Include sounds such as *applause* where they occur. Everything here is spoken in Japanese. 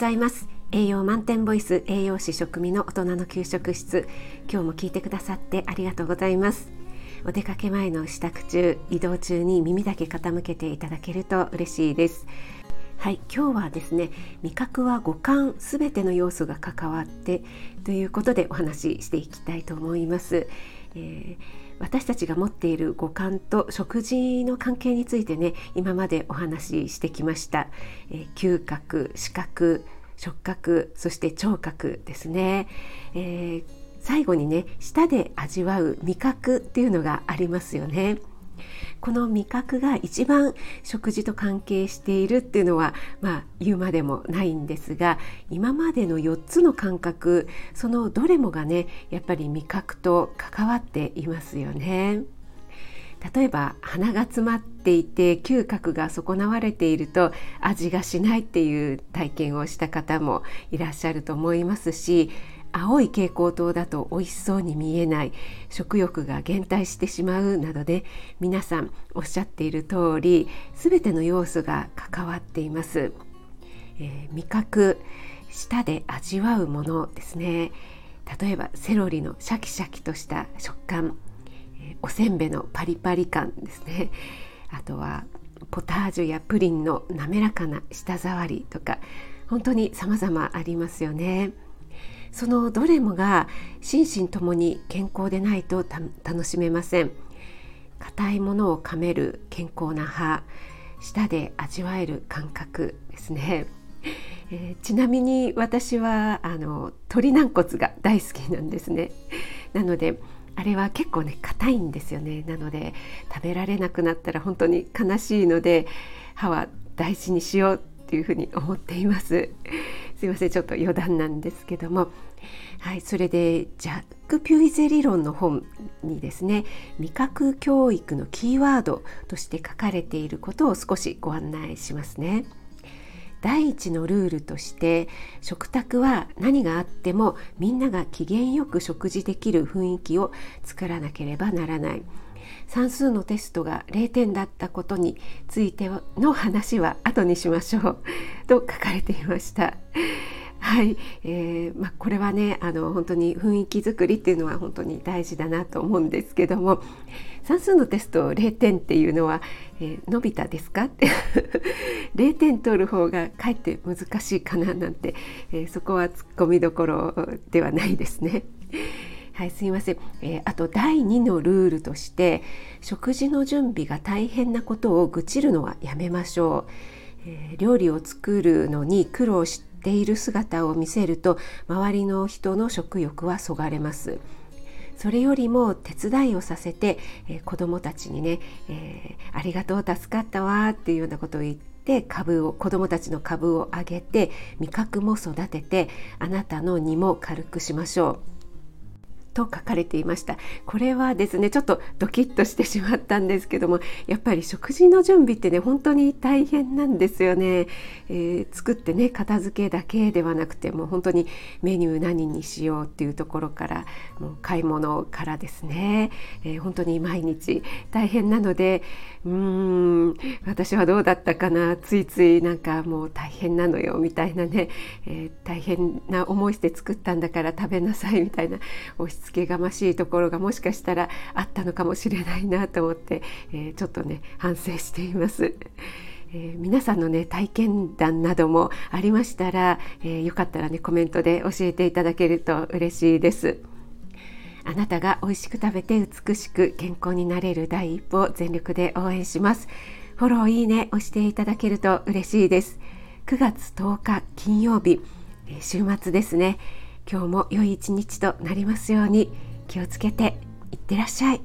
ざいます。栄養満点ボイス栄養士食味の大人の給食室。今日も聞いてくださってありがとうございます。お出かけ前の支度中移動中に耳だけ傾けていただけると嬉しいです。はい、今日はですね味覚は五感すべての要素が関わってということでお話ししていきたいと思います、えー、私たちが持っている五感と食事の関係についてね今までお話ししてきました、えー、嗅覚視覚触覚そして聴覚ですね、えー、最後にね舌で味わう味覚っていうのがありますよね。この味覚が一番食事と関係しているっていうのはまあ言うまでもないんですが今までの4つの感覚そのどれもがねやっぱり味覚と関わっていますよね。例えば鼻が詰まっていて嗅覚が損なわれていると味がしないっていう体験をした方もいらっしゃると思いますし青い蛍光灯だと美味しそうに見えない食欲が減退してしまうなどで皆さんおっしゃっている通り全ての要素が関わっています、えー、味覚舌で味わうものですね。例えばセロリのシャキシャキとした食感、おせんべいのパリパリ感ですね。あとはポタージュやプリンの滑らかな舌触りとか。本当に様々ありますよね。そのどれもが心身ともに健康でないと楽しめません。硬いものを噛める健康な歯舌で味わえる感覚ですね、*laughs* えー、ちなみに私はあの鶏軟骨が大好きなんですね。なのであれは結構ね硬いんですよね。なので食べられなくなったら本当に悲しいので歯は大事にしようっていうふうに思っています。すいませんちょっと余談なんですけどもはいそれでジャック・ピュイゼ理論の本にですね味覚教育のキーワードとして書かれていることを少しご案内しますね。第一のルールとして食卓は何があってもみんなが機嫌よく食事できる雰囲気を作らなければならない算数のテストが0点だったことについての話は後にしましょう *laughs* と書かれていました。*laughs* はい、えーまあ、これはねあの本当に雰囲気作りっていうのは本当に大事だなと思うんですけども算数のテスト0点っていうのは、えー、伸びたですかって *laughs* 0点取る方がかえって難しいかななんて、えー、そこはツッコミどころではないですね。はい、すいません、えー、あと第2のルールとして食事の準備が大変なことを愚痴るのはやめましょう、えー、料理を作るのに苦労している姿を見せると周りの人の食欲はそがれます。それよりも手伝いをさせて、えー、子どもたちにね、えー、ありがとう助かったわっていうようなことを言って株を子どもたちの株を上げて味覚も育ててあなたの荷も軽くしましょう。と書かれていました。これはですねちょっとドキッとしてしまったんですけどもやっぱり食事の準備ってね本当に大変なんですよね、えー、作ってね片付けだけではなくてもう本当にメニュー何にしようっていうところからもう買い物からですね、えー、本当に毎日大変なのでうーん私はどうだったかな？ついついなんかもう大変なのよみたいなね、えー、大変な思いして作ったんだから食べなさいみたいな押しつけがましいところがもしかしたらあったのかもしれないなと思って、えー、ちょっとね反省しています。えー、皆さんのね体験談などもありましたら、えー、よかったらねコメントで教えていただけると嬉しいです。あなたが美味しく食べて美しく健康になれる第一歩を全力で応援します。フォローいいね押していただけると嬉しいです。9月10日金曜日え、週末ですね。今日も良い一日となりますように気をつけていってらっしゃい。